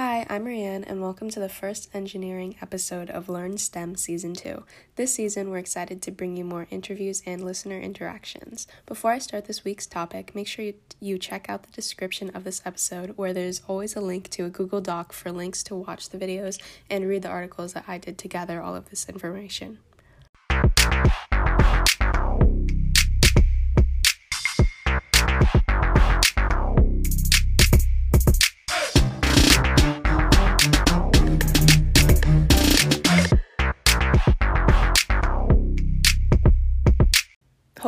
Hi, I'm Marianne, and welcome to the first engineering episode of Learn STEM Season 2. This season, we're excited to bring you more interviews and listener interactions. Before I start this week's topic, make sure you, you check out the description of this episode, where there's always a link to a Google Doc for links to watch the videos and read the articles that I did to gather all of this information.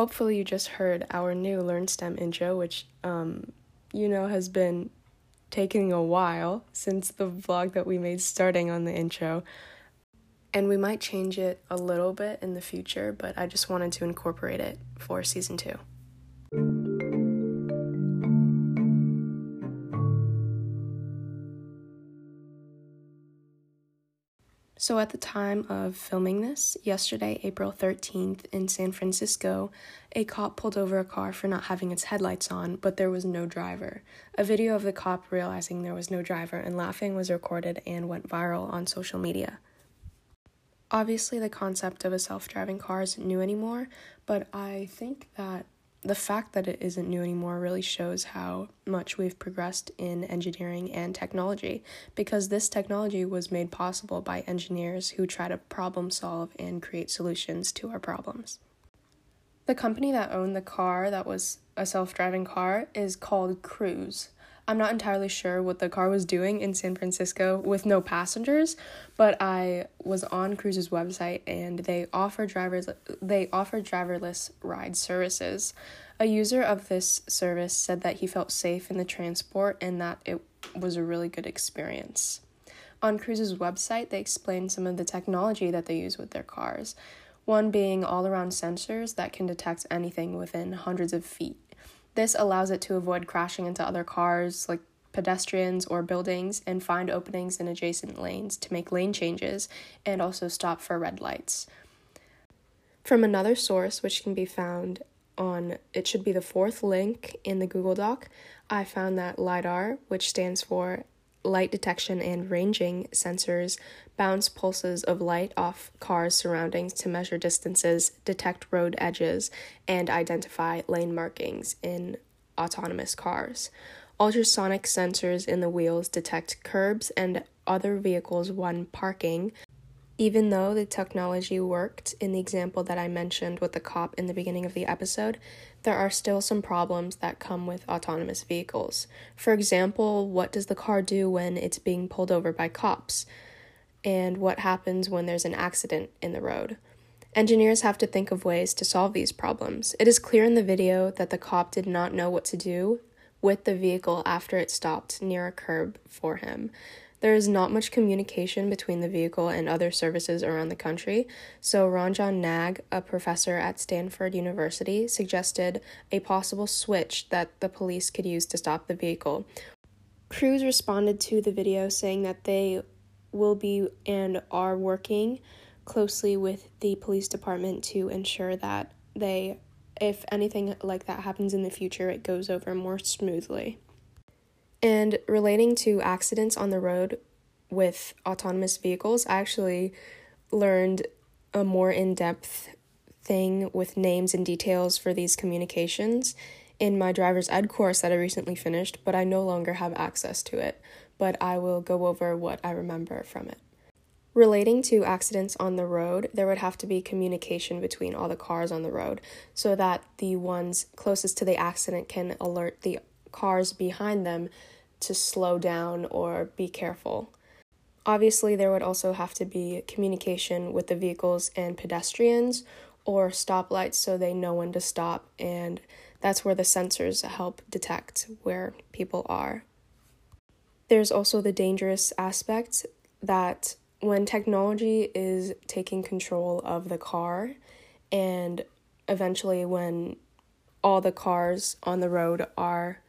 Hopefully you just heard our new Learn STEM intro, which um, you know has been taking a while since the vlog that we made starting on the intro. And we might change it a little bit in the future, but I just wanted to incorporate it for season two. So, at the time of filming this, yesterday, April 13th, in San Francisco, a cop pulled over a car for not having its headlights on, but there was no driver. A video of the cop realizing there was no driver and laughing was recorded and went viral on social media. Obviously, the concept of a self driving car isn't new anymore, but I think that the fact that it isn't new anymore really shows how much we've progressed in engineering and technology because this technology was made possible by engineers who try to problem solve and create solutions to our problems. The company that owned the car that was a self driving car is called Cruise. I'm not entirely sure what the car was doing in San Francisco with no passengers, but I was on Cruise's website and they offer drivers they offer driverless ride services. A user of this service said that he felt safe in the transport and that it was a really good experience. On Cruise's website, they explained some of the technology that they use with their cars, one being all around sensors that can detect anything within hundreds of feet. This allows it to avoid crashing into other cars, like pedestrians or buildings, and find openings in adjacent lanes to make lane changes and also stop for red lights. From another source, which can be found on it should be the fourth link in the Google Doc, I found that LIDAR, which stands for light detection and ranging sensors bounce pulses of light off cars' surroundings to measure distances, detect road edges, and identify lane markings in autonomous cars. Ultrasonic sensors in the wheels detect curbs and other vehicles when parking, even though the technology worked in the example that I mentioned with the cop in the beginning of the episode, there are still some problems that come with autonomous vehicles. For example, what does the car do when it's being pulled over by cops? And what happens when there's an accident in the road? Engineers have to think of ways to solve these problems. It is clear in the video that the cop did not know what to do with the vehicle after it stopped near a curb for him. There is not much communication between the vehicle and other services around the country, so Ranjan Nag, a professor at Stanford University, suggested a possible switch that the police could use to stop the vehicle. Cruise responded to the video saying that they will be and are working closely with the police department to ensure that they if anything like that happens in the future it goes over more smoothly. And relating to accidents on the road with autonomous vehicles, I actually learned a more in depth thing with names and details for these communications in my driver's ed course that I recently finished, but I no longer have access to it. But I will go over what I remember from it. Relating to accidents on the road, there would have to be communication between all the cars on the road so that the ones closest to the accident can alert the cars behind them to slow down or be careful. Obviously, there would also have to be communication with the vehicles and pedestrians or stoplights so they know when to stop, and that's where the sensors help detect where people are. There's also the dangerous aspect that when technology is taking control of the car, and eventually when all the cars on the road are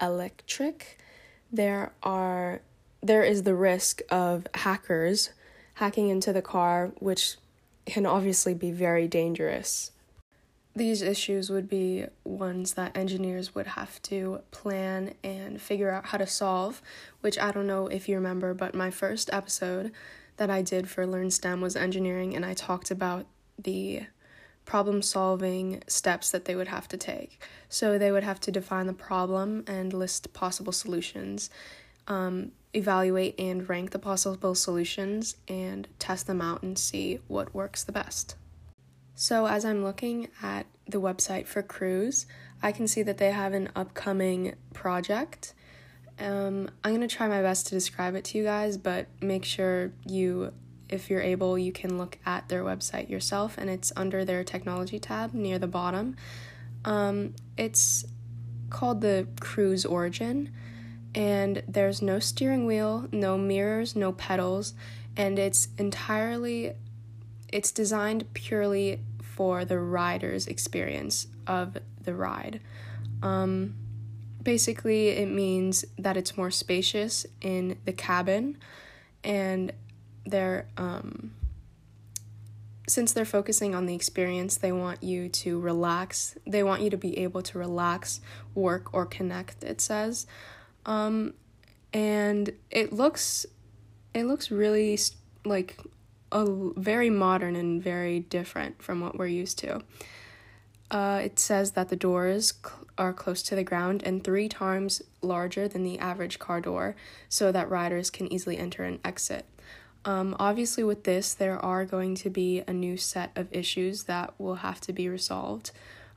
electric, there are there is the risk of hackers hacking into the car, which can obviously be very dangerous. these issues would be ones that engineers would have to plan and figure out how to solve, which I don't know if you remember, but my first episode that I did for Learn STEM was engineering, and I talked about the problem solving steps that they would have to take. So they would have to define the problem and list possible solutions, um, evaluate and rank the possible solutions, and test them out and see what works the best. So, as I'm looking at the website for Cruise, I can see that they have an upcoming project. Um, I'm going to try my best to describe it to you guys, but make sure you, if you're able, you can look at their website yourself, and it's under their technology tab near the bottom. Um, it's called the Cruise Origin, and there's no steering wheel, no mirrors, no pedals, and it's entirely it's designed purely for the rider's experience of the ride. Um, basically, it means that it's more spacious in the cabin, and they're um, since they're focusing on the experience, they want you to relax. They want you to be able to relax, work, or connect. It says, um, and it looks, it looks really like a very modern and very different from what we're used to. Uh, it says that the doors cl- are close to the ground and three times larger than the average car door, so that riders can easily enter and exit. Um, obviously, with this, there are going to be a new set of issues that will have to be resolved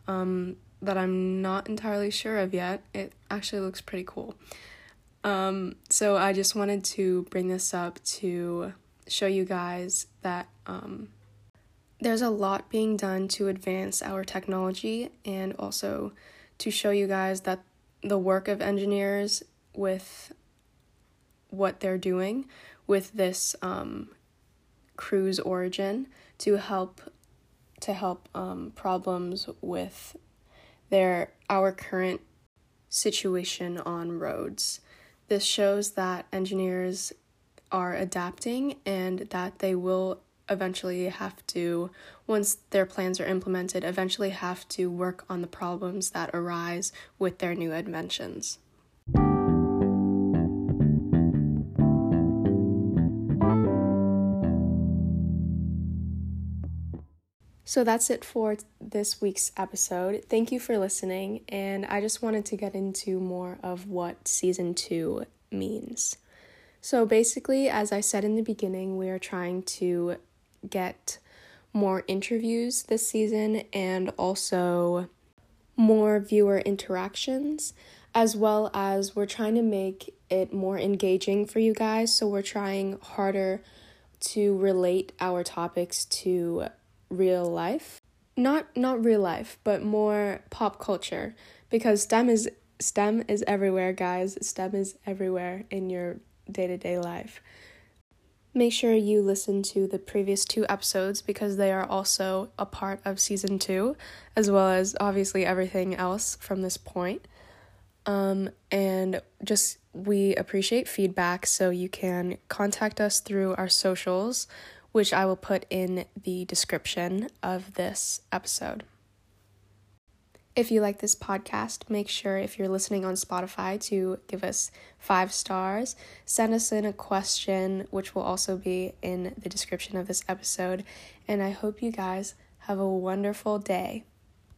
um, that I'm not entirely sure of yet. It actually looks pretty cool. Um, so, I just wanted to bring this up to show you guys that um, there's a lot being done to advance our technology and also to show you guys that the work of engineers with what they're doing with this um, cruise origin to help to help um, problems with their our current situation on roads. This shows that engineers are adapting and that they will eventually have to, once their plans are implemented, eventually have to work on the problems that arise with their new inventions. So that's it for this week's episode. Thank you for listening, and I just wanted to get into more of what season two means. So basically, as I said in the beginning, we are trying to get more interviews this season and also more viewer interactions, as well as we're trying to make it more engaging for you guys. So we're trying harder to relate our topics to real life. Not not real life, but more pop culture because STEM is STEM is everywhere, guys. STEM is everywhere in your day to day life. Make sure you listen to the previous two episodes because they are also a part of season two, as well as obviously everything else from this point. Um, and just we appreciate feedback, so you can contact us through our socials, which I will put in the description of this episode. If you like this podcast, make sure if you're listening on Spotify to give us five stars. Send us in a question, which will also be in the description of this episode. And I hope you guys have a wonderful day.